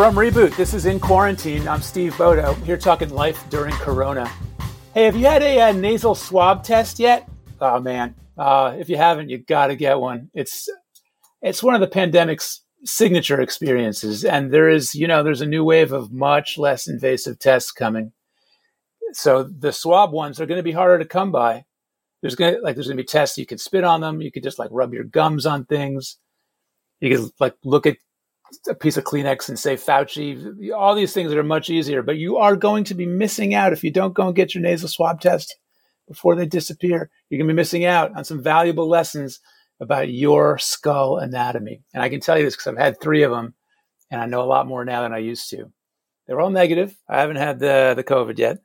From Reboot, this is In Quarantine. I'm Steve Bodow, here talking life during Corona. Hey, have you had a, a nasal swab test yet? Oh man, uh, if you haven't, you got to get one. It's it's one of the pandemic's signature experiences, and there is, you know, there's a new wave of much less invasive tests coming. So the swab ones are going to be harder to come by. There's going to like there's to be tests you can spit on them. You could just like rub your gums on things. You could like look at a piece of Kleenex and say Fauci. All these things that are much easier, but you are going to be missing out if you don't go and get your nasal swab test before they disappear. You're going to be missing out on some valuable lessons about your skull anatomy. And I can tell you this because I've had three of them, and I know a lot more now than I used to. They're all negative. I haven't had the the COVID yet.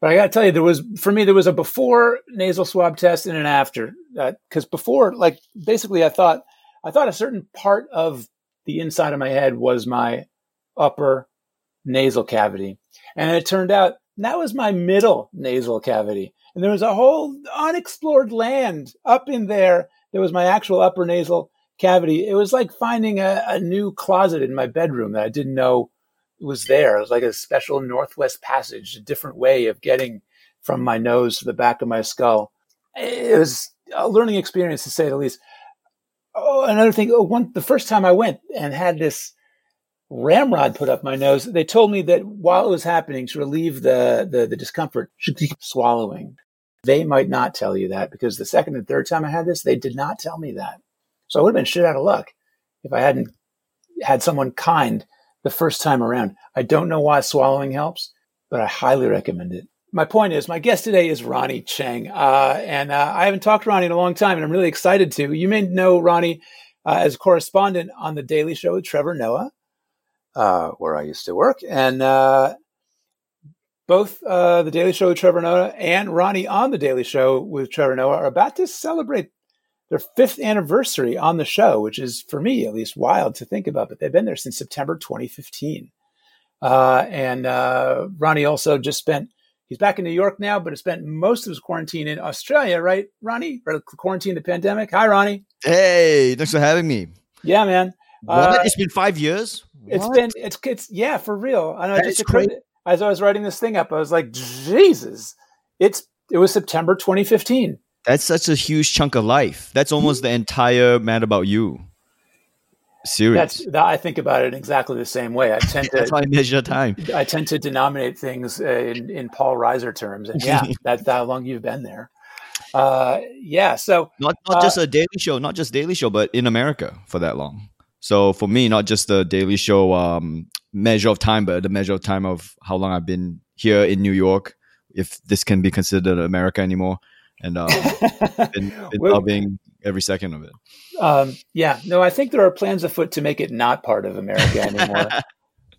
But I got to tell you, there was for me there was a before nasal swab test and an after. Because uh, before, like basically, I thought I thought a certain part of the inside of my head was my upper nasal cavity. And it turned out that was my middle nasal cavity. And there was a whole unexplored land up in there. There was my actual upper nasal cavity. It was like finding a, a new closet in my bedroom that I didn't know was there. It was like a special Northwest passage, a different way of getting from my nose to the back of my skull. It was a learning experience to say the least. Oh, another thing. Oh, one the first time I went and had this ramrod put up my nose, they told me that while it was happening, to relieve the the, the discomfort, should keep swallowing. They might not tell you that because the second and third time I had this, they did not tell me that. So I would have been shit out of luck if I hadn't had someone kind the first time around. I don't know why swallowing helps, but I highly recommend it my point is, my guest today is Ronny Chieng, uh, and uh, I haven't talked to Ronny in a long time, and I'm really excited to. You may know Ronny uh, as a correspondent on the Daily Show with Trevor Noah, uh, where I used to work, and uh, both uh, the Daily Show with Trevor Noah and Ronny on the Daily Show with Trevor Noah are about to celebrate their fifth anniversary on the show, which is for me at least wild to think about. But they've been there since September 2015, and Ronny also just spent He's back in New York now, but has spent most of his quarantine in Australia, right, Ronny? Or quarantine the pandemic. Hi, Ronny. Hey, thanks for having me. Yeah, man. What? Uh, it's been five years. It's what? been it's it's yeah for real. I know. That just occurred, as I was writing this thing up, I was like, Jesus, it's it was September 2015. That's such a huge chunk of life. That's almost the entire Mad About You That's that, I think about it in exactly the same way. I tend to that's how I measure time. I tend to denominate things uh, in, in Paul Reiser terms, and yeah, that's how long you've been there. Uh, yeah, so not not uh, just a daily show, not just daily show, but in America for that long. So for me, not just the daily show um, measure of time, but the measure of time of how long I've been here in New York, if this can be considered America anymore, and uh, been, been loving every second of it. Um, yeah, no, I think there are plans afoot to make it not part of America anymore.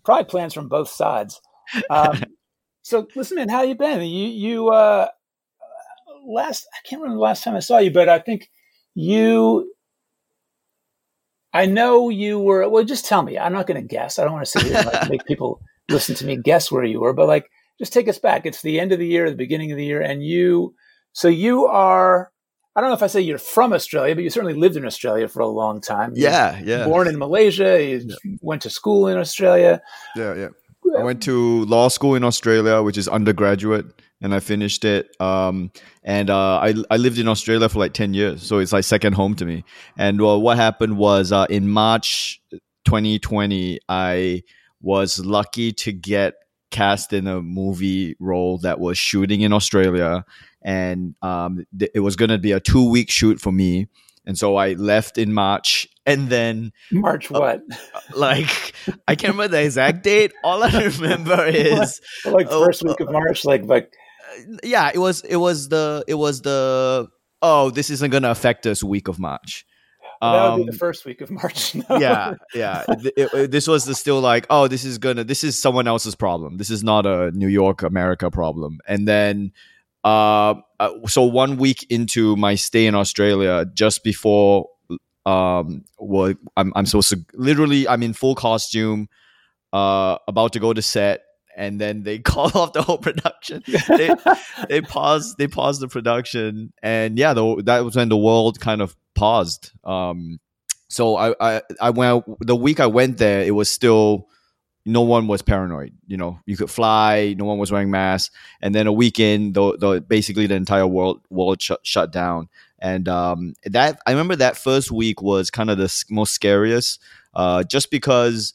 Probably plans from both sides. Um, so, listen, man, how you been? You, you, uh, last I can't remember the last time I saw you, but I think you. I know you were. Well, just tell me. I'm not going to guess. I don't want to sit here and like, make people listen to me guess where you were, but like, just take us back. It's the end of the year, the beginning of the year, and you. So you are I don't know if I say you're from Australia, but you certainly lived in Australia for a long time. You yeah, yeah. Born in Malaysia, you yeah. went to school in Australia. Yeah, yeah. I went to law school in Australia, which is undergraduate, and I finished it. Um, and uh, I I lived in Australia for like ten years, so it's like second home to me. And well, what happened was uh, in March 2020, I was lucky to get cast in a movie role that was shooting in Australia and um, th- it was going to be a two week shoot for me. And so I left in March, and then March uh, what? Uh, like I can't remember the exact date. All I remember is like first week of uh, March, like like yeah, it was it was the it was the oh this isn't going to affect us week of March. Um, that would be the um, first week of March. No. Yeah, yeah. it, it, this was the still like, oh, this is gonna, this is someone else's problem. This is not a New York, America problem. And then uh, uh, so one week into my stay in Australia, just before um, well, I'm I'm supposed to literally I'm in full costume, uh, about to go to set, and then they call off the whole production. they they paused they paused the production, and yeah, the, that was when the world kind of paused. Um, so I, I I went the week I went there, it was still no one was paranoid. You know, you could fly, no one was wearing masks, and then a weekend, the, the basically the entire world world shut, shut down. And um, that I remember that first week was kind of the most scariest, uh, just because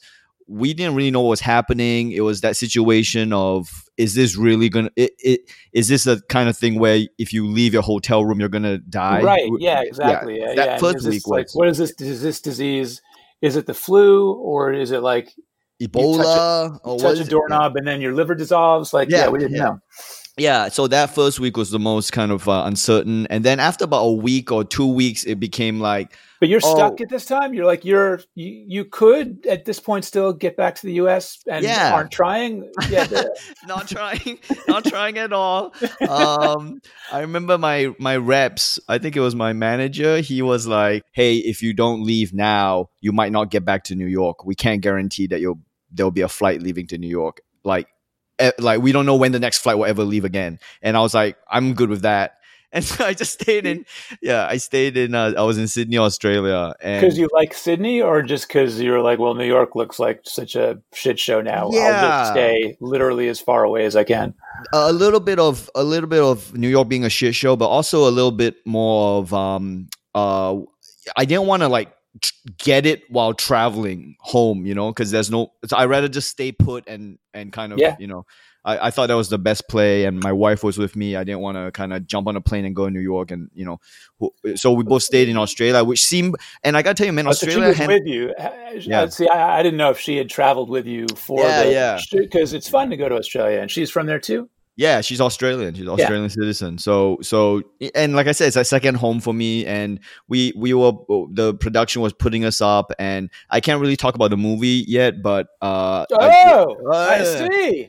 we didn't really know what was happening. It was that situation of is this really gonna? It, it is this a kind of thing where if you leave your hotel room, you're gonna die? Right. Yeah. Exactly. Yeah. yeah. That first week was like, what is this? Is this disease? Is it the flu or is it like Ebola? You touch, a, you touch a doorknob and then your liver dissolves. Like yeah, yeah we didn't yeah. know yeah so that first week was the most kind of uh, uncertain and then after about a week or two weeks it became like but you're oh, stuck at this time you're like you're you, you could at this point still get back to the us and yeah. aren't trying yeah not trying not trying at all um i remember my my reps i think it was my manager he was like hey if you don't leave now you might not get back to new york we can't guarantee that you'll there'll be a flight leaving to new york like like we don't know when the next flight will ever leave again. And I was like, I'm good with that. And so I just stayed in, yeah, I stayed in, uh, I was in Sydney, Australia. Because you like Sydney or just because you were like, well, New York looks like such a shit show now. Yeah. I'll just stay literally as far away as I can. A little bit of, a little bit of New York being a shit show, but also a little bit more of, um, uh, I didn't want to like get it while traveling home, you know, because there's no. I rather just stay put and and kind of, yeah. you know, I, I thought that was the best play, and my wife was with me. I didn't want to kind of jump on a plane and go to New York, and you know, so we both stayed in Australia, which seemed. And I got to tell you, man, Australia oh, so had, with you. Uh, yeah. Uh, see, I, I, didn't know if she had traveled with you for yeah, the, yeah, because it's fun to go to Australia, and she's from there too. Yeah, she's Australian. She's an Australian yeah. citizen. So so and like I said, it's a second home for me. And we we were the production was putting us up, and I can't really talk about the movie yet, but uh, oh, I, uh, I see.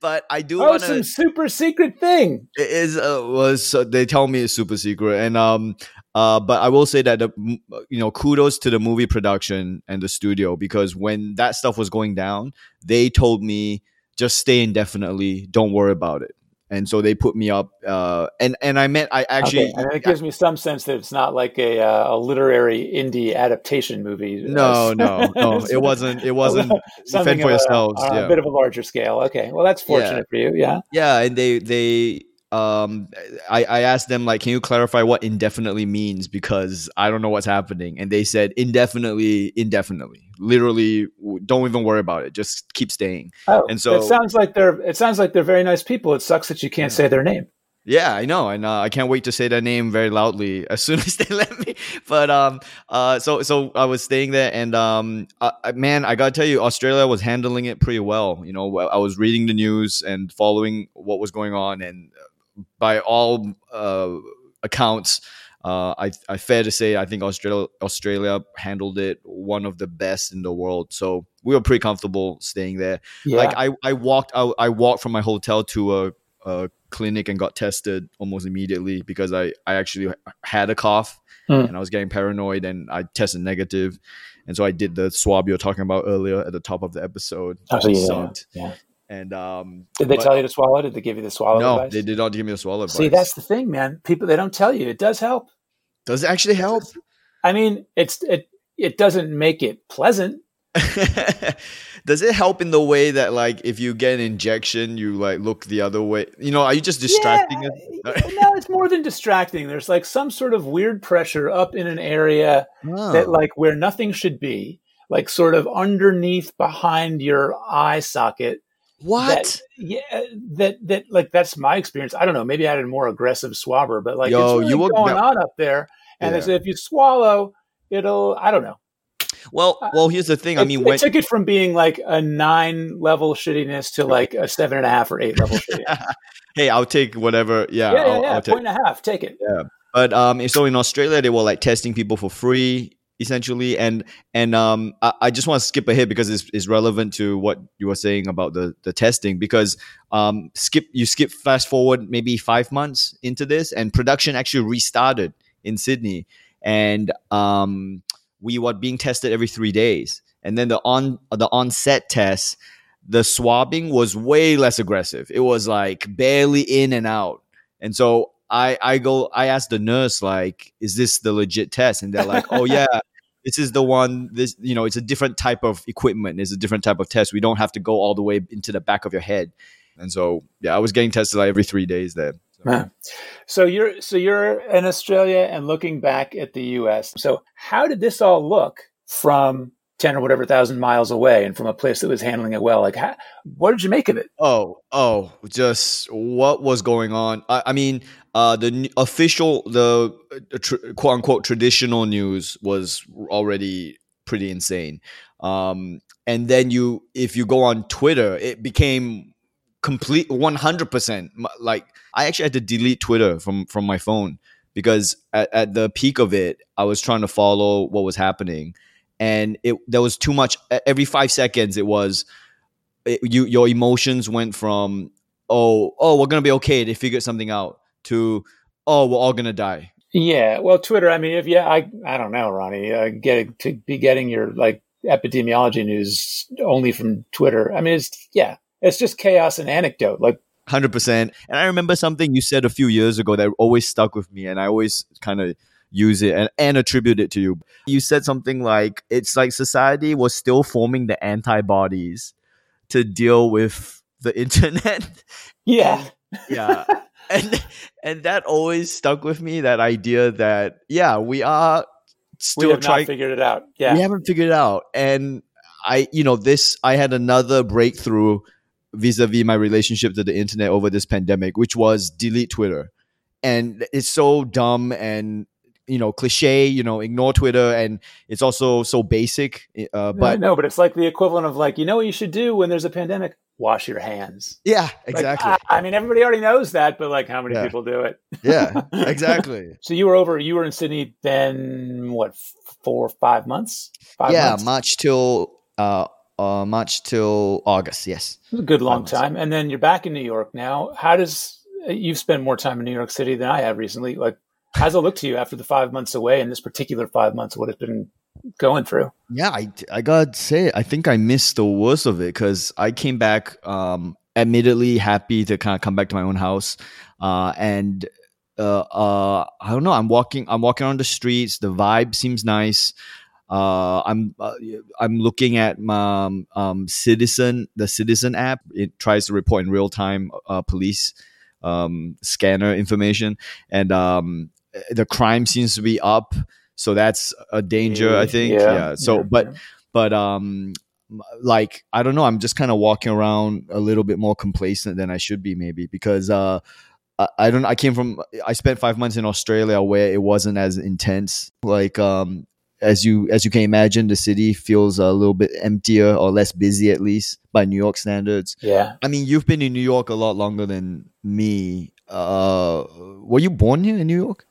but I do. Oh, wanna, some super secret thing. It is uh, was uh, they tell me it's super secret, and um uh, but I will say that the you know kudos to the movie production and the studio because when that stuff was going down, they told me just stay indefinitely. Don't worry about it. And so they put me up, uh, and and I meant I actually. Okay. It gives me some sense that it's not like a uh, a literary indie adaptation movie. No, no, no. It wasn't. It wasn't. Fend for yourselves. A, yeah. a bit of a larger scale. Okay, well that's fortunate yeah. for you. Yeah. Yeah, and they they um I, I asked them like can you clarify what indefinitely means? Because i don't know what's happening. And they said indefinitely indefinitely. Literally don't even worry about it. Just keep staying. Oh, and so it sounds like they're it sounds like they're very nice people. It sucks that you can't yeah. say their name. Yeah, I know, and uh, I can't wait to say that name very loudly as soon as they let me. But um, uh, so so I was staying there, and um, uh, man, I gotta tell you, Australia was handling it pretty well. You know, I was reading the news and following what was going on, and by all uh, accounts, uh, I, I fair to say I think Australia Australia handled it one of the best in the world. So we were pretty comfortable staying there. Yeah. Like I, I walked out I walked from my hotel to a, a, clinic and got tested almost immediately because I, I actually had a cough mm. and I was getting paranoid and I tested negative. And so I did the swab you were talking about earlier at the top of the episode. Oh, yeah, yeah. And um, did they but, tell you to swallow? Did they give you the swallow? No, advice? they did not give me the swallow. See, advice. that's the thing, man. People they don't tell you. It does help. Does it actually help? I mean, it's it it doesn't make it pleasant. does it help in the way that like if you get an injection you like look the other way you know are you just distracting yeah, no it's more than distracting there's like some sort of weird pressure up in an area oh. that like where nothing should be like sort of underneath behind your eye socket what? That, yeah, that that like that's my experience. I don't know. Maybe I had a more aggressive swabber, but like Yo, it's really you will, going on up there. And yeah. if you swallow, it'll. I don't know. Well, uh, well, here's the thing. I mean, it, when, took it from being like a nine level shittiness to like a seven and a half or eight level shittiness. hey, I'll take whatever. Yeah, yeah, yeah, I'll, yeah. I'll point and a half. Take it. Yeah. But um, so in Australia, they were like testing people for free essentially and and um I, I just want to skip ahead because it's, it's relevant to what you were saying about the the testing because um skip you skip fast forward maybe five months into this and production actually restarted in Sydney. And um we were being tested every three days. And then the on the on-set test the swabbing was way less aggressive. It was like barely in and out. And so I I go I asked the nurse like, is this the legit test? And they're like, oh yeah, this is the one. This you know, it's a different type of equipment. It's a different type of test. We don't have to go all the way into the back of your head. And so, yeah, I was getting tested like every three days there. So. so you're so you're in Australia and looking back at the U.S. So how did this all look from 10 or whatever thousand miles away and from a place that was handling it well like how, what did you make of it oh oh just what was going on i, I mean uh, the official the uh, tr- quote unquote traditional news was already pretty insane. Um, and then you if you go on twitter it became complete 100% like i actually had to delete twitter from from my phone because at, at the peak of it i was trying to follow what was happening. And it there was too much every 5 seconds it was it, you your emotions went from oh oh we're going to be okay they figured something out to oh we're all to die yeah well twitter i mean if yeah i i don't know ronny uh, get to be getting your like epidemiology news only from twitter i mean it's yeah it's just chaos and anecdote like 100% and i remember something you said a few years ago that always stuck with me and i always kind of use it and, and attribute it to you. You said something like it's like society was still forming the antibodies to deal with the internet. Yeah. yeah. and and that always stuck with me that idea that yeah, we are still we have trying figured it out. Yeah. We haven't figured it out. And I you know, this I had another breakthrough vis-a-vis my relationship to the internet over this pandemic, which was delete Twitter. And it's so dumb and you know cliche you know ignore twitter and it's also so basic uh, but no but it's like the equivalent of like you know what you should do when there's a pandemic wash your hands yeah exactly like, I, I, mean everybody already knows that but like how many yeah. people do it yeah exactly so you were over you were in sydney then what four or five months five yeah months? march till uh uh, March till August. Yes, a good long time, and then you're back in New York now. How does you've spent more time in New York City than I have recently? Like, How's it look to you after the five months away and this particular five months, what it's been going through? Yeah, I, I got to say, I think I missed the worst of it because I came back um, admittedly happy to kind of come back to my own house. Uh, and uh, uh, I don't know, I'm walking, I'm walking on the streets. The vibe seems nice. Uh, I'm uh, I'm looking at my um, um, citizen the citizen app. It tries to report in real time uh, police um, scanner information, and um, the crime seems to be up so that's a danger i think yeah, yeah. so yeah, but but um like i don't know i'm just kind of walking around a little bit more complacent than i should be maybe because uh I don't I came from I spent 5 months in Australia where it wasn't as intense like um as you as you can imagine the city feels a little bit emptier or less busy at least by New York standards. Yeah. I mean you've been in New York a lot longer than me. Uh were you born here in New York?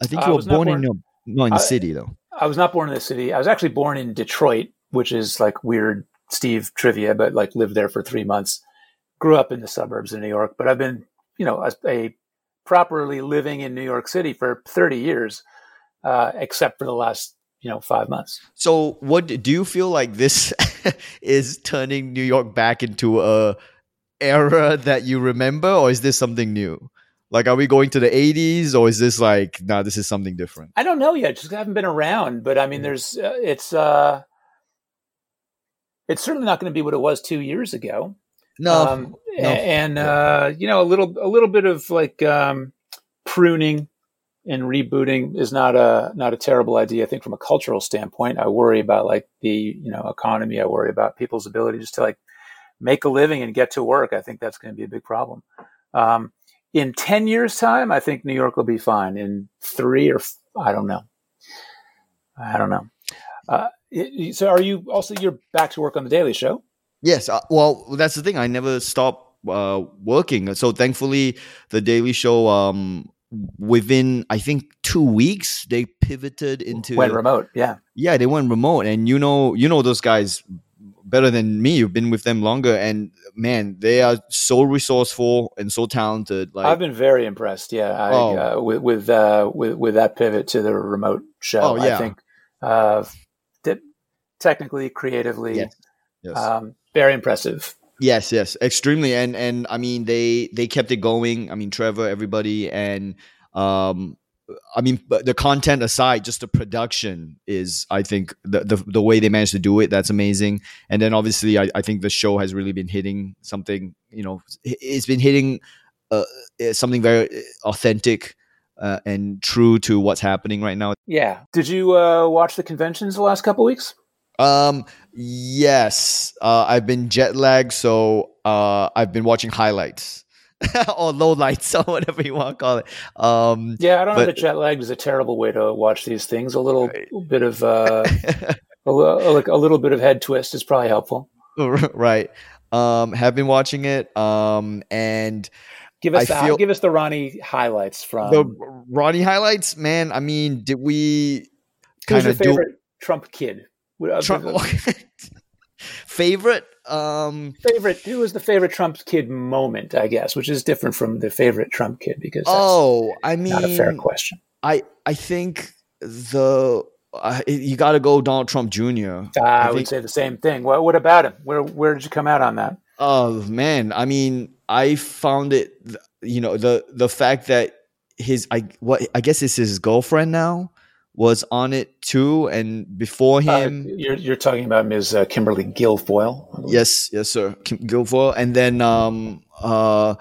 I think you were born, born, in your, not in the I, city though. I was not born in the city. I was actually born in Detroit, which is like weird Steve trivia, but like lived there for three months. Grew up in the suburbs of New York, but I've been, you know, a, a properly living in New York City for 30 years, uh, except for the last, you know, five months. So, what do you feel like this is turning New York back into a era that you remember, or is this something new? Like, are we going to the 80s or is this like, nah, this is something different? I don't know yet. Just haven't been around. But I mean, there's, uh, it's, uh, it's certainly not going to be what it was two years ago. No, um, no. and uh, you know, a little, a little bit of like um, pruning and rebooting is not a not a terrible idea. I think from a cultural standpoint, I worry about like the you know economy. I worry about people's ability just to like make a living and get to work. I think that's going to be a big problem. Um, in 10 years time i think new york will be fine. In three or I don't know. I don't know. Uh, so are you also you're back to work on the daily show? Yes uh, well that's the thing. I never stop uh, working. So thankfully the daily show um, within i think two weeks they pivoted into went remote yeah. Yeah they went remote. And you know you know those guys better than me. You've been with them longer, and man, they are so resourceful and so talented. Like I've been very impressed. Yeah, I, oh. uh, with with, uh, with with that pivot to the remote show. Oh, yeah. I think uh, technically, creatively, yes. Yes. Um, very impressive. Yes, yes, extremely, and and I mean they they kept it going. I mean Trevor, everybody, and um, I mean, the content aside, just the production is, I think, the, the, the way they managed to do it, that's amazing. And then obviously, I, I think the show has really been hitting something, you know, it's been hitting uh, something very authentic uh, and true to what's happening right now. Yeah. Did you uh, watch the conventions the last couple weeks? Um. Yes. Uh, I've been jet lagged, so uh, I've been watching highlights. or low lights or whatever you want to call it. Um, yeah, I don't but, know that jet lag is a terrible way to watch these things. A little right. bit of uh, a, like a little bit of head twist is probably helpful. Right. Um, have been watching it. Um, and give us the, feel, give us the Ronny highlights from the Ronny highlights. Man, I mean, did we kind of do Trump kid? Trump, favorite um favorite who was the favorite trump kid moment i guess which is different from the favorite trump kid because oh i mean not a fair question. I i think the uh, you got to go donald trump jr uh, i, I would say the same thing. What, what about him? Where where did you come out on that? Oh man. I mean i found it you know the the fact that his i what i guess it's his girlfriend now was on it too, and before uh, him, uh, you're, you're talking about Ms. Uh, Kimberly Guilfoyle. Yes, yes, sir, Kim Guilfoyle, and then um, uh,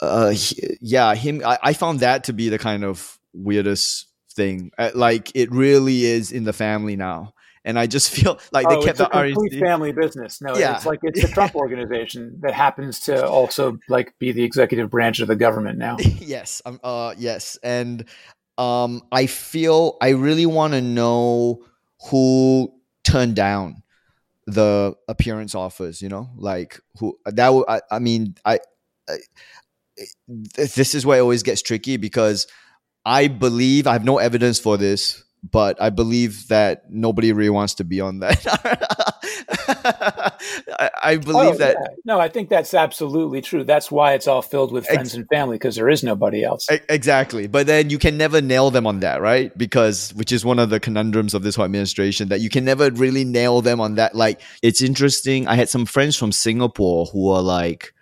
uh, he, yeah, him. I, I, found that to be the kind of weirdest thing. Uh, like it really is in the family now. And I just feel like oh, they kept it's a the complete family business. No, yeah. it's like it's the Trump organization that happens to also like be the executive branch of the government now. yes, um, uh, yes, and um, I feel I really want to know who turned down the appearance offers. You know, like who that. I, I mean, I, I this is where it always gets tricky because I believe I have no evidence for this, but I believe that nobody really wants to be on that. I, I, oh, believe oh, that. Yeah. No, I think that's absolutely true. That's why it's all filled with friends Ex- and family because there is nobody else. Exactly. But then you can never nail them on that, right? Because, which is one of the conundrums of this whole administration, that you can never really nail them on that. Like, it's interesting. I had some friends from Singapore who are like,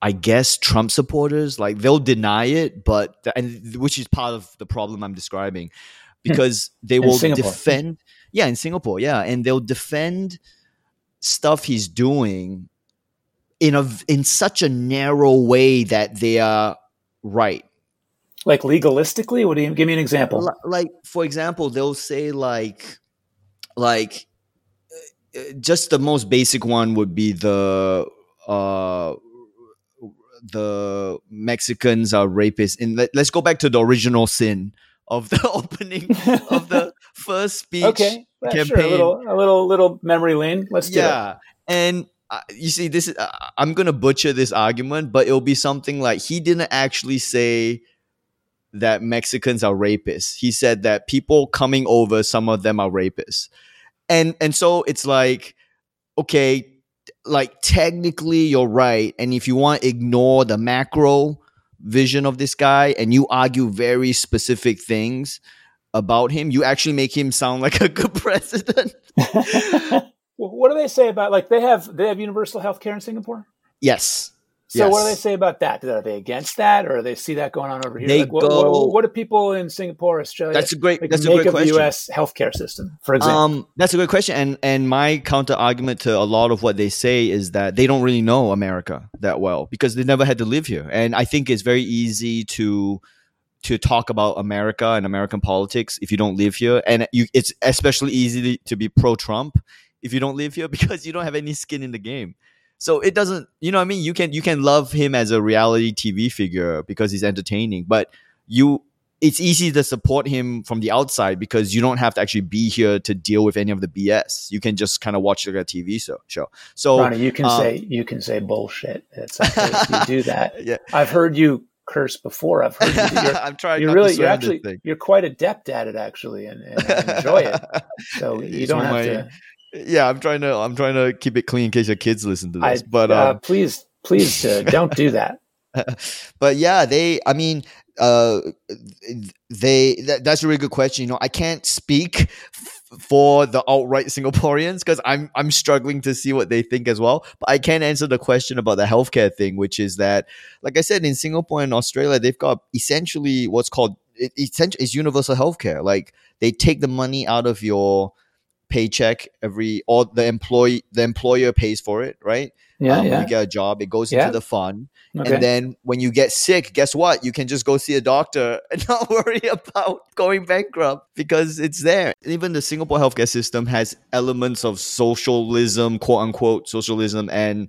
I guess Trump supporters, like they'll deny it, but and which is part of the problem I'm describing. Because they will defend. Yeah, in Singapore, yeah, and they'll defend stuff he's doing in a in such a narrow way that they are right. Like legalistically? What do you give me an example. Like for example they'll say like like uh, just the most basic one would be the uh the mexicans are rapists. And let, us go back to the original sin of the opening of the first speech okay yeah, campaign. Sure. A little, a little, little memory lane. Let's do it. yeah. it. And uh, you see, this is uh, I'm gonna butcher this argument, but it'll be something like he didn't actually say that Mexicans are rapists. He said that people coming over, some of them are rapists, and and so it's like, okay, like technically you're right, and if you want to ignore the macro vision of this guy and you argue very specific things about him, you actually make him sound like a good president. what do they say about like they have they have universal health care in Singapore? Yes. So yes. what do they say about that? Are they against that, or do they see that going on over here? They like, what, go, what, what, do people in Singapore, Australia? That's a great. Like, that's a great question. The U.S. healthcare system, for example. Um, that's a great question, and and my counter argument to a lot of what they say is that they don't really know America that well because they never had to live here, and I think it's very easy to to talk about America and American politics if you don't live here, and you, it's especially easy to be pro Trump if you don't live here because you don't have any skin in the game. So it doesn't, you know, I mean, you can you can love him as a reality TV figure because he's entertaining, but you it's easy to support him from the outside because you don't have to actually be here to deal with any of the BS. You can just kind of watch like a TV show. show. So, Ronny, you can um, say you can say bullshit. It's okay if you do that. yeah. I've heard you curse before. I've heard you. You're, I'm trying. You're really, you're actually, you're quite adept at it, actually, and, and I enjoy it. So you don't have my, to. Yeah, I'm trying to. I'm trying to keep it clean in case your kids listen to this. I, but uh, um, please, please uh, don't do that. but yeah, they. I mean, uh, they. That, that's a really good question. You know, I can't speak for the outright Singaporeans because I'm I'm struggling to see what they think as well. But I can answer the question about the healthcare thing, which is that, like I said, in Singapore and Australia, they've got essentially what's called it, essentially it's universal healthcare. Like they take the money out of your paycheck every all the employee the employer pays for it, right? Yeah, um, yeah. You get a job, it goes Yeah. into the fund, Okay. and then when you get sick, guess what? You can just go see a doctor and not worry about going bankrupt because it's there. Even the Singapore healthcare system has elements of socialism, quote unquote, socialism and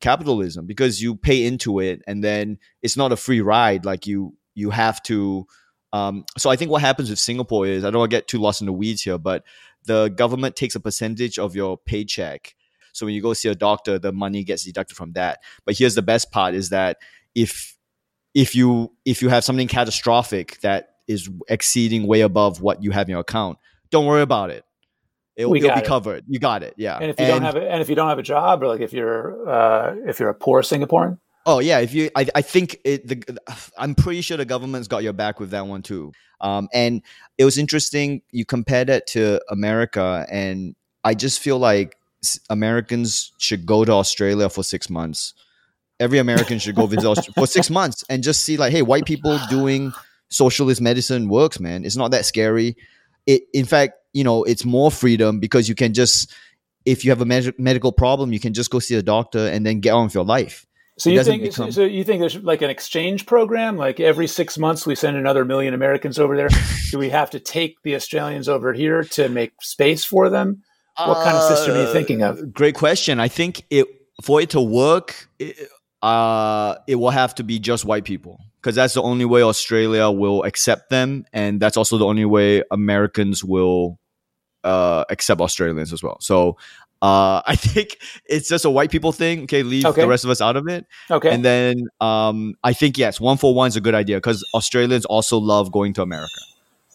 capitalism because you pay into it and then it's not a free ride. Like you, you have to. Um, so I think what happens with Singapore is I don't want to get too lost in the weeds here, but the government takes a percentage of your paycheck. So when you go see a doctor, the money gets deducted from that. But here's the best part is that if if you if you have something catastrophic that is exceeding way above what you have in your account, don't worry about it. It'll, it'll be it. covered. You got it. Yeah. and if you don't have a, and if you don't have a job, or like if you're uh, if you're a poor Singaporean, Oh yeah, if you, I, I think it. The, I'm pretty sure the government's got your back with that one too. Um, and it was interesting. You compared it to America, and I just feel like Americans should go to Australia for six months. Every American should go visit Aust- for six months and just see like, hey, white people doing socialist medicine works, man. It's not that scary. It, in fact, you know, it's more freedom because you can just, if you have a med- medical problem, you can just go see a doctor and then get on with your life. So It you think become- so you think there's like an exchange program, like every six months we send another million Americans over there. Do we have to take the Australians over here to make space for them? What kind of system are you Uh, thinking of? Great question. I think it for it to work, it, uh, it will have to be just white people because that's the only way Australia will accept them, and that's also the only way Americans will uh, accept Australians as well. So. Uh, I think it's just a white people thing. Okay, leave Okay. the rest of us out of it. Okay, And then um, I think yes, one for one is a good idea because Australians also love going to America.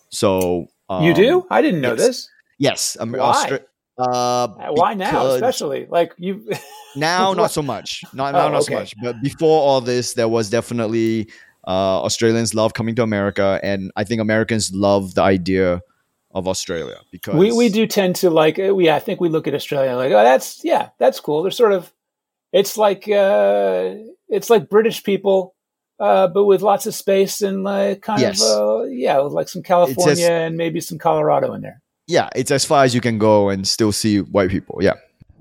So um, you do? I didn't know yes. this. Yes, um, Why? Austra- uh, Why now, especially like you? now not so much not Oh, now not okay. so much but before all this there was definitely uh, australians love coming to america and i think americans love the idea of australia because we we do tend to like uh, we I think we look at Australia like oh that's yeah that's cool they're sort of it's like uh it's like British people uh but with lots of space and like kind Yes. of uh yeah like some California just- and maybe some Colorado in there. yeah it's as far as you can go and still see white people yeah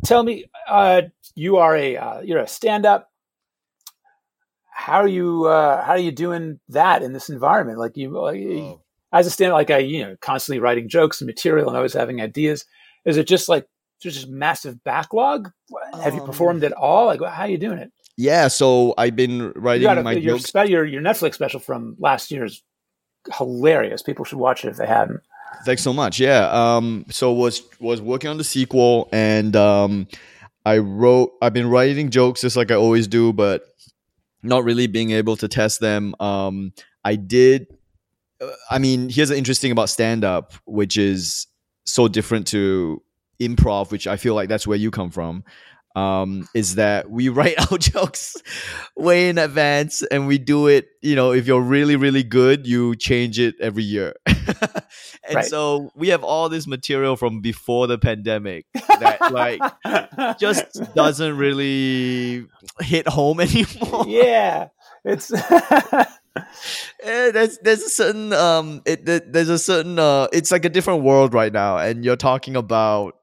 Tell me uh you are a uh, you're a stand up how are you uh how are you doing that in this environment like you like, Oh. As a stand like I you know constantly writing jokes and material and always having ideas is it just like there's just massive backlog have you Um, performed at all like how are you doing it yeah so i've been you writing got my your, jokes spe- your your Netflix special from last year is hilarious people should watch it if they haven't Thanks so much. Yeah. Um. So was was working on the sequel, and um, I wrote. I've been writing jokes just like I always do, but not really being able to test them. Um. I did. I mean, here's the interesting about stand up, which is so different to improv, which I feel like that's where you come from. Um, is that we write our jokes way in advance and we do it, you know, if you're really, really good, you change it every year. and Right. so we have all this material from before the pandemic that like just doesn't really hit home anymore. yeah it's there's there's a certain um it there's a certain uh it's like a different world right now and you're talking about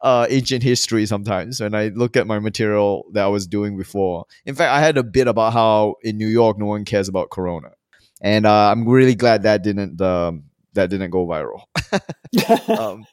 uh ancient history sometimes and I look at my material that I was doing before. In fact, I had a bit about how in New York no one cares about corona. And uh, I'm really glad that didn't um that didn't go viral. um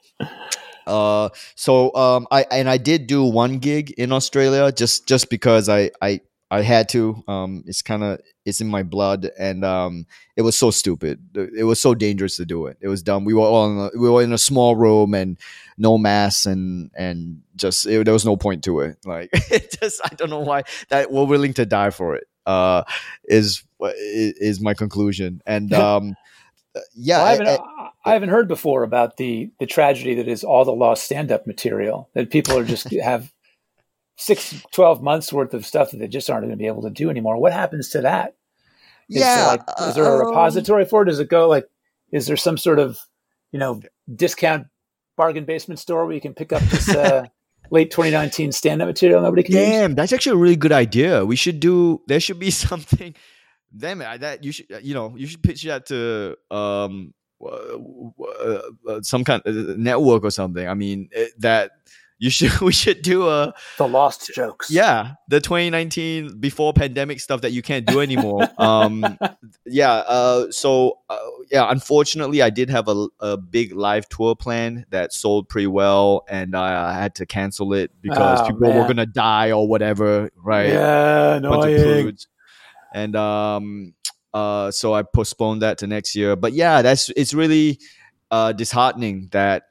uh so um I and I did do one gig in Australia just just because I I I had to um it's kind of it's in my blood and um it was so stupid. It was so dangerous to do it. It was dumb. We were all in a, we were in a small room and no masks and and just it, there was no point to it. Like it just I don't know why that we're willing to die for it uh is is, my conclusion. And um yeah Well, I, haven't, I- I haven't heard before about the the tragedy that is all the lost stand up material that people are just have six, 12 months worth of stuff that they just aren't going to be able to do anymore. What happens to that? Is there, yeah like, is there a um, repository for it? Does it go like, is there some sort of, you know, discount bargain basement store where you can pick up this uh, late 2019 stand up material nobody can use? Damn, that's actually a really good idea. We should do. There should be something damn it, that you should you know you should pitch that to um uh, uh, some kind of network or something. I mean it, that you should we should do a the lost jokes. Yeah, the 2019 before pandemic stuff that you can't do anymore. um, yeah. Uh, so uh, yeah, unfortunately, I did have a, a big live tour plan that sold pretty well, and I, I had to cancel it because oh, people man. were gonna die or whatever. Right? Yeah, annoying. And um, uh, so I postponed that to next year. But yeah, that's it's really uh disheartening that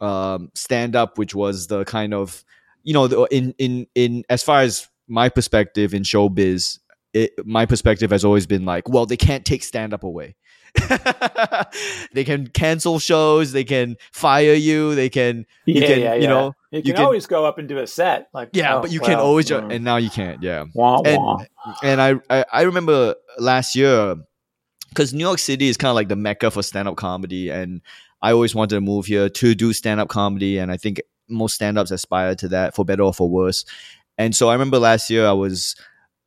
um, stand up, which was the kind of you know in in in as far as my perspective in showbiz, it, my perspective has always been like, well, they can't take stand up away. they can cancel shows. They can fire you. They can, yeah, you can, yeah, you know, you can, you can, always go up and do a set. Like, yeah, oh, but you well, can always, mm. and now you can't. Yeah, wah, and wah. and I, I I remember last year because New York City is kind of like the mecca for stand up comedy, and I always wanted to move here to do stand up comedy, and I think most stand ups aspire to that for better or for worse. And so I remember last year I was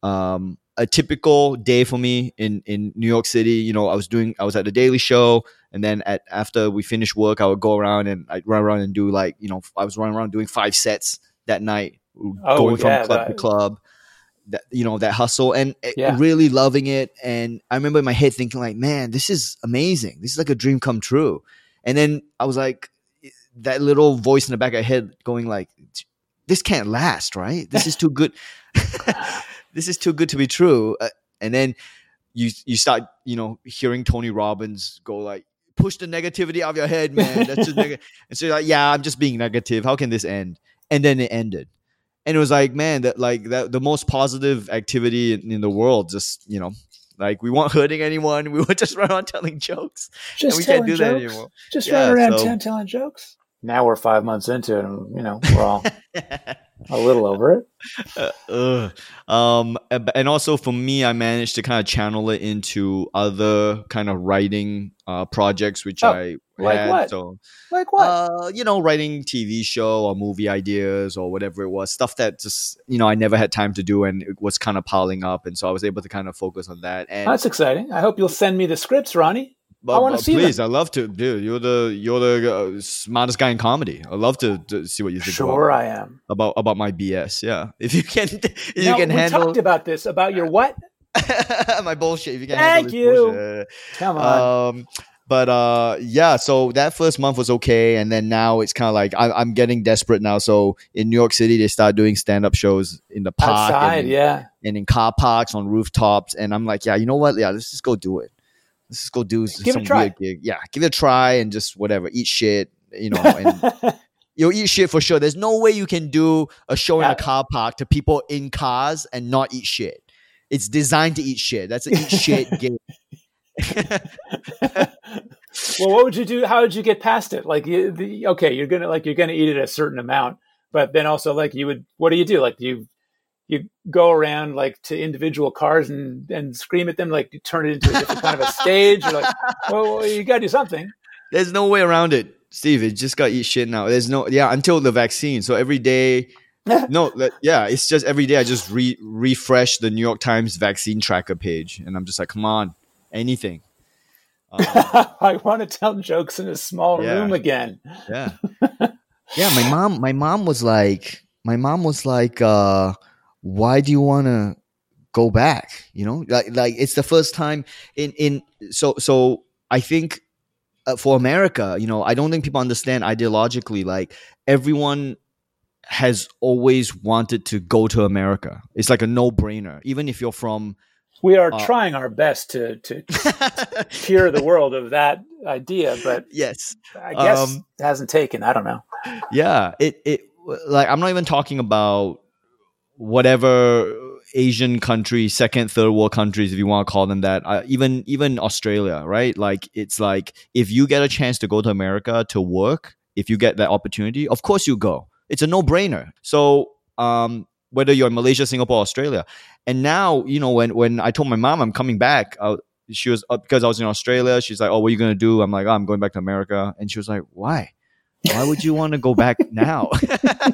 um, a typical day for me in in New York City. You know, I was doing I was at the Daily Show, and then at after we finished work, I would go around and I'd run around and do like you know I was running around doing five sets that night, oh, going yeah, from club that, to club. That you know that hustle and Yeah. really loving it, and I remember in my head thinking like, man, this is amazing. This is like a dream come true. And then I was like, that little voice in the back of my head going like, this can't last, right? This is too good. this is too good to be true. Uh, and then you you start you know hearing Tony Robbins go like, push the negativity out of your head, man. That's just neg-. and so you're like, yeah, I'm just being negative. How can this end? And then it ended. And it was like, man, that like that the most positive activity in, in the world. Just you know, like we weren't hurting anyone. We were just running around telling jokes. just and we telling can't do that jokes. anymore. Just Yeah, running around so- town telling jokes. Now we're five months into it, and you know we're all a little over it. Uh, um, and also for me, I managed to kind of channel it into other kind of writing uh, projects, which Oh, I like had. what? So, Like what? uh, you know, writing TV show or movie ideas or whatever it was, stuff that just you know I never had time to do, and it was kind of piling up, and so I was able to kind of focus on that. And That's exciting. I hope you'll send me the scripts, Ronny. But, I wanna but see them. please, I love to, dude. You're the you're the uh, smartest guy in comedy. I love to, to see what you think about, Sure, I am. about about my BS. Yeah, if you can, if Now, you can we handle talked about this about your what? my bullshit. If you can Thank you. bullshit. Come on. Um, but uh, yeah. So that first month was okay, and then now it's kind of like I, I'm getting desperate now. So in New York City, they start doing stand up shows in the park Outside, and, yeah. and in car parks on rooftops, and I'm like, yeah, you know what? Yeah, let's just go do it. Let's just go do Give it some weird gig. Yeah, give it a try and just whatever, eat shit. You know, and you'll eat shit for sure. There's no way you can do a show in a car park to people in cars and not eat shit. It's designed to eat shit. That's an eat shit game. well, what would you do? How would you get past it? Like, you, the, okay, you're gonna like you're gonna eat it a certain amount, but then also like you would, what do you do? Like do you you go around like to individual cars and and scream at them, like you turn it into a different kind of a stage. You're like, well, well, you got to do something. There's no way around it, Steve. It just got eat shit now. There's no yeah until the vaccine. So every day, no, yeah, it's just every day I just re- refresh the New York Times vaccine tracker page, and I'm just like, come on, anything. Um, I want to tell jokes in a small Yeah. room again. yeah yeah my mom my mom was like my mom was like uh why do you want to go back you know like like it's the first time in in so so i think uh, for america you know i don't think people understand ideologically like everyone has always wanted to go to america it's like a no-brainer even if you're from We are Uh, trying our best to to cure the world of that idea, but yes I guess Um, it hasn't taken. I don't know. yeah it it like i'm not even talking about whatever asian countries second third world countries if you want to call them that uh, even even australia right? Like it's like if you get a chance to go to america to work if you get that opportunity of course you go. It's a no-brainer. So um whether you're in malaysia singapore australia. And now you know when when i told my mom i'm coming back uh, she was uh, because i was in australia she's like oh what are you gonna do? I'm like oh, i'm going back to america. And she was like why? Why would you want to go back now?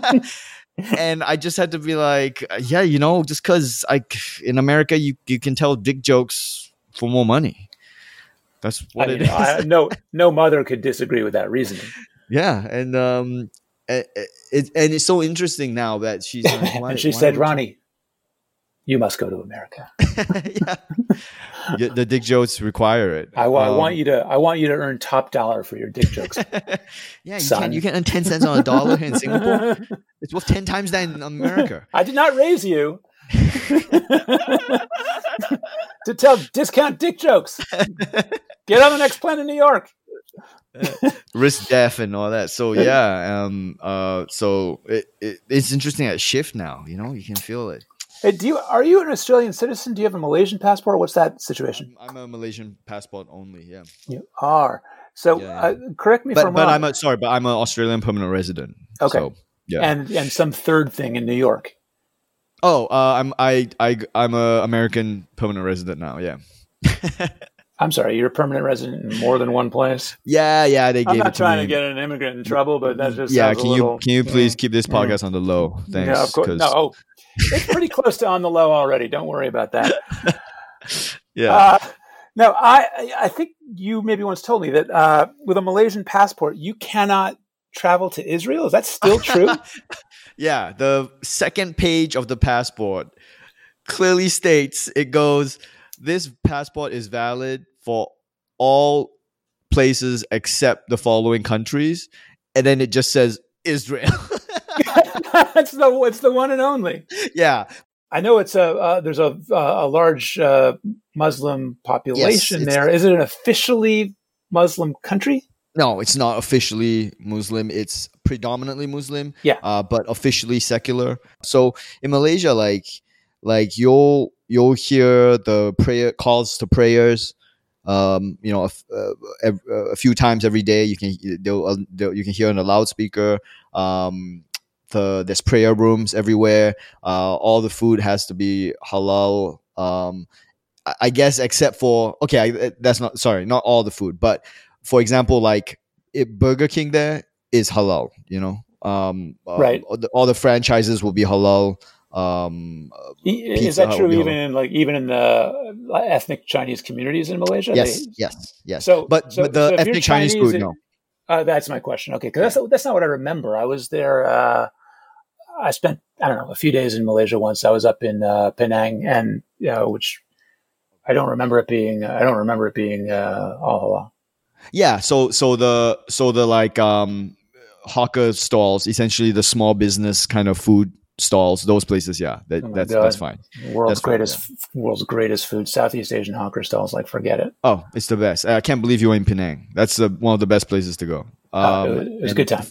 and I just had to be like, yeah, you know, just because like in America you you can tell dick jokes for more money. That's what I it mean, is. I, no, no mother could disagree with that reasoning. yeah, and um, it, it, and it's so interesting now that she's like, why, and she said, "Ronny, you must go to America. yeah. The dick jokes require it. I, I Um, want you to. I want you to earn top dollar for your dick jokes." yeah, you can, you can earn 10 cents on a dollar in Singapore. It's worth 10 times that in America. I did not raise you to tell discount dick jokes. Get on the next plane to New York. Risk death and all that. So, yeah. Um, uh, so it, it, it's interesting at shift now, you know, you can feel it. Hey, do you are you an Australian citizen? Do you have a Malaysian passport? What's that situation? I'm, I'm a Malaysian passport only, yeah. You are. So, Yeah, Uh, correct me if But, I'm but wrong. I'm a, sorry, but I'm an Australian permanent resident. Okay. So, yeah. and and some third thing in New York. oh, uh, I'm, I, I, I'm a American permanent resident now, yeah. I'm sorry, you're a permanent resident in more than one place. Yeah, yeah, they gave I'm it to trying me. to get an immigrant in trouble, but that just yeah, can little, you can you please yeah. keep this Yeah. podcast on the low? Thanks. Yeah, of course. No, oh, it's pretty close to on the low already. Don't worry about that. yeah. Uh, no, I I think you maybe once told me that uh, with a Malaysian passport, you cannot travel to Israel. Is that still true? yeah, the second page of the passport clearly states it goes this passport is valid for all places except the following countries and then it just says Israel. it's the it's the one and only. yeah, I know it's a uh, there's a a large uh, Muslim population it's- there. Is it an officially Muslim country? No, it's not officially Muslim. It's predominantly Muslim. Yeah. Uh, but officially secular. So in Malaysia, like like you'll you'll hear the prayer calls to prayers. Um, you know, a, uh, ev- uh, a few times every day. You can they'll, uh, they'll, you can hear on the loudspeaker. Um, the there's prayer rooms everywhere. Uh, all the food has to be halal. Um, I- I guess except for okay, I, that's not sorry, not all the food, but for example, like it, Burger King there is halal. You know, um, uh, Right. All the, all the franchises will be halal. Um, uh, Is that true even in like even in the ethnic Chinese communities in Malaysia? yes, They- yes, yes. So- but so- but the so ethnic Chinese, Chinese food, and- no. Uh, that's my question. Okay, because that's that's not what I remember. I was there. Uh, I spent I don't know a few days in Malaysia once. I was up in uh, Penang, and you know, which I don't remember it being. I don't remember it being uh, all halal. Yeah, so so the so the like um hawker stalls, essentially the small business kind of food stalls, those places, yeah, that, Oh that's God. that's fine. World's That's fine, greatest world's greatest food. Southeast Asian hawker stalls, like forget it. Oh, it's the best. I can't believe you were in Penang. That's the, one of the best places to go. Uh, Um, it was, it was a good time.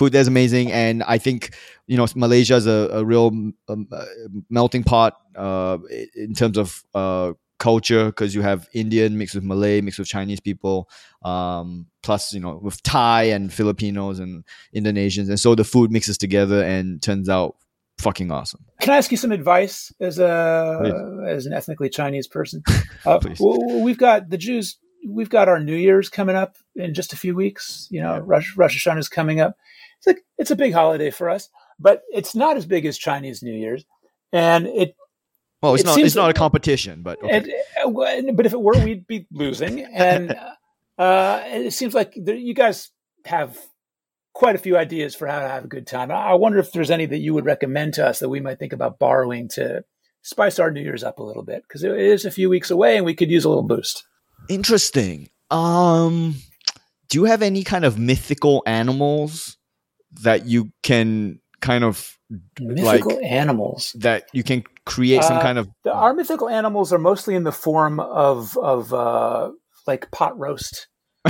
Food there's amazing, and I think you know Malaysia is a, a real um, uh, melting pot uh, in terms of uh, culture because you have Indian mixed with Malay, mixed with Chinese people, um, plus you know with Thai and Filipinos and Indonesians, and so the food mixes together and turns out fucking awesome. Can I ask you some advice as a Please. as an ethnically Chinese person? Uh, Please. w- w- we've got the Jews. We've got our New Year's coming up in just a few weeks. You know, Yeah. Rosh, Rosh Hashanah is coming up. It's like it's a big holiday for us, but it's not as big as Chinese New Year's, and it. Well, it's It not it's not a competition, but okay. And, uh, but if it were, we'd be losing, and uh, it seems like there, you guys have quite a few ideas for how to have a good time. I I wonder if there's any that you would recommend to us that we might think about borrowing to spice our New Year's up a little bit because it is a few weeks away and we could use a little boost. Interesting. Um, do you have any kind of mythical animals that you can kind of Mythical animals. that you can create some Uh, kind of The, our mythical animals are mostly in the form of of uh, like pot roast.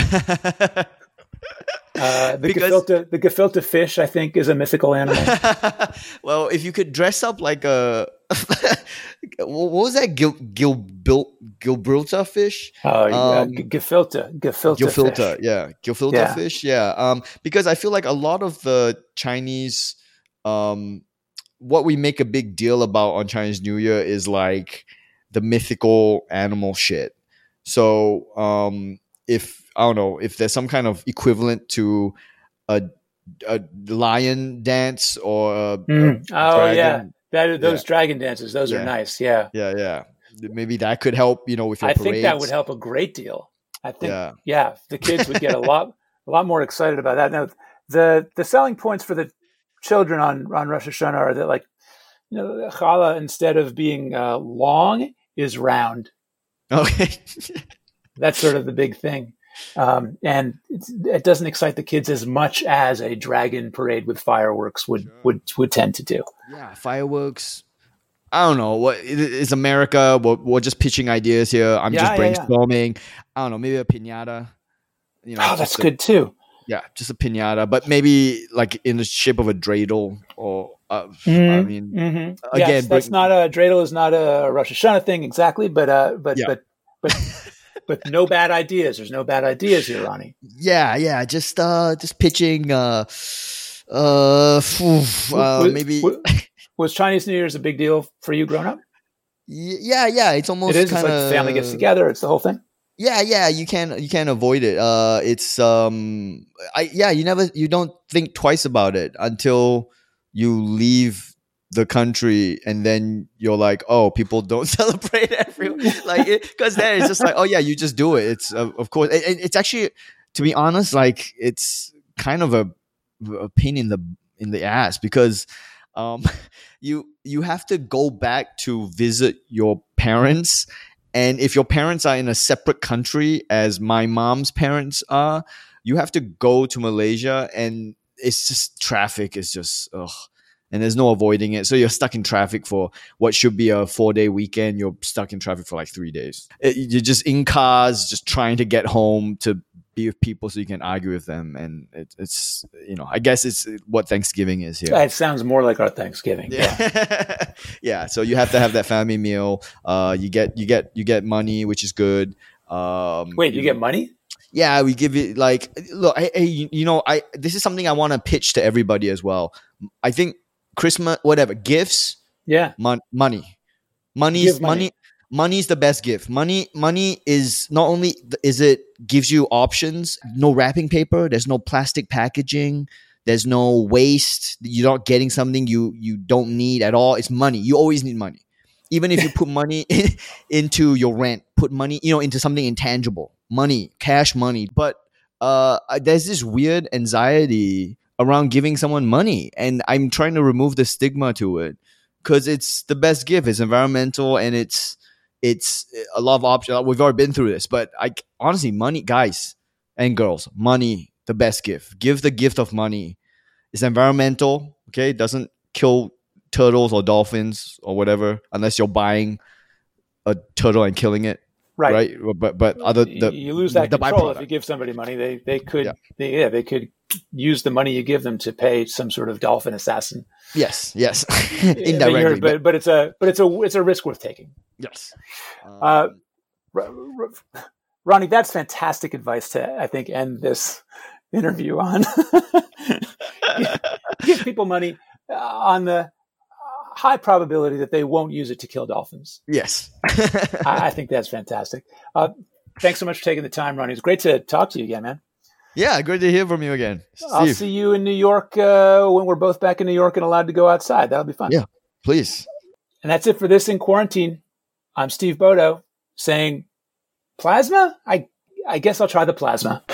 Uh, the Because- gefilte, the gefilte fish, I think, is a mythical animal. well, if you could dress up like a what was that Gil Gil Gilberta fish? Oh, yeah, Um, gefilte, gefilte, Gefilte, fish. yeah, gefilte Yeah. fish, yeah. Um, because I feel like a lot of the Chinese, um, what we make a big deal about on Chinese New Year is like the mythical animal shit. So, um, if I don't know if there's some kind of equivalent to a, a lion dance or a, a Mm. Oh yeah, that those dragon dances, those Yeah. are nice. Yeah, yeah, yeah. maybe that could help. You know, with your I parades. think that would help a great deal. I think, yeah, yeah the kids would get a lot, a lot more excited about that. Now, the the selling points for the children on on Rosh Hashanah are that like, you know, challah instead of being uh, long is round. Okay, that's sort of the big thing. Um, and it doesn't excite the kids as much as a dragon parade with fireworks would sure. would would tend to do. Yeah, fireworks. I don't know what is America. We're, we're just pitching ideas here. I'm yeah, just brainstorming. Yeah, yeah. I don't know, maybe a pinata. You know, oh, that's a, good too. Yeah, just a pinata, but maybe like in the shape of a dreidel or. Uh, mm-hmm, I mean, mm-hmm. again, yes, that's not a dreidel is not a Rosh Hashanah thing exactly, but uh, but but but but no bad ideas. There's no bad ideas here, Ronny. Yeah, yeah. Just uh, just pitching. Uh, uh, uh was, maybe was Chinese New Year's a big deal for you growing up? Yeah, yeah. It's almost it is. Kinda, it's like family gets together. It's the whole thing. Yeah, yeah. You can't you can't avoid it. Uh, it's um, I yeah. You never you don't think twice about it until you leave the country and then you're like oh people don't celebrate every like because then it's just like oh yeah you just do it. It's uh, of course it, it's actually to be honest like it's kind of a, a pain in the in the ass because um you you have to go back to visit your parents and if your parents are in a separate country as my mom's parents are you have to go to malaysia and it's just traffic is just ugh and there's no avoiding it. So you're stuck in traffic for what should be a four day weekend. You're stuck in traffic for like three days. It, you're just in cars, just trying to get home to be with people so you can argue with them. And it, it's, you know, I guess it's what Thanksgiving is here. It sounds more like our Thanksgiving. Yeah. yeah. So you have to have that family meal. Uh, you get, you get, you get money, which is good. Um, Wait, you, you get money? yeah we give it like look hey you know i this is something i want to pitch to everybody as well i think Christmas, whatever gifts. Yeah, mon- money, money's money. money. Money's the best gift. Money, money is not only is it gives you options. No wrapping paper. There's no plastic packaging. There's no waste. You're not getting something you you don't need at all. It's money. You always need money. Even if you put money in, into your rent, put money you know into something intangible, money, cash money. But uh, there's this weird anxiety around giving someone money. And I'm trying to remove the stigma to it because it's the best gift. It's environmental and it's it's a lot of options. We've already been through this, but I honestly, money, guys and girls, money, the best gift. Give the gift of money. It's environmental. Okay, it doesn't kill turtles or dolphins or whatever unless you're buying a turtle and killing it. Right. right. But but other the, you lose that the control if you give somebody money. They they could yeah. They, yeah they could use the money you give them to pay some sort of dolphin assassin. Yes, yes, indirectly, but, but it's a but it's a it's a risk worth taking. Yes, uh, um, Ronny, that's fantastic advice to I think end this interview on. give people money uh, on the high probability that they won't use it to kill dolphins. Yes, I, I, think that's fantastic. Uh, thanks so much for taking the time, Ronny. It's great to talk to you again, man. Yeah, great to hear from you again. Steve. I'll see you in New York uh, when we're both back in New York and allowed to go outside. That'll be fun. Yeah, please. And that's it for this in quarantine. I'm Steve Bodow saying, plasma? I I guess I'll try the plasma.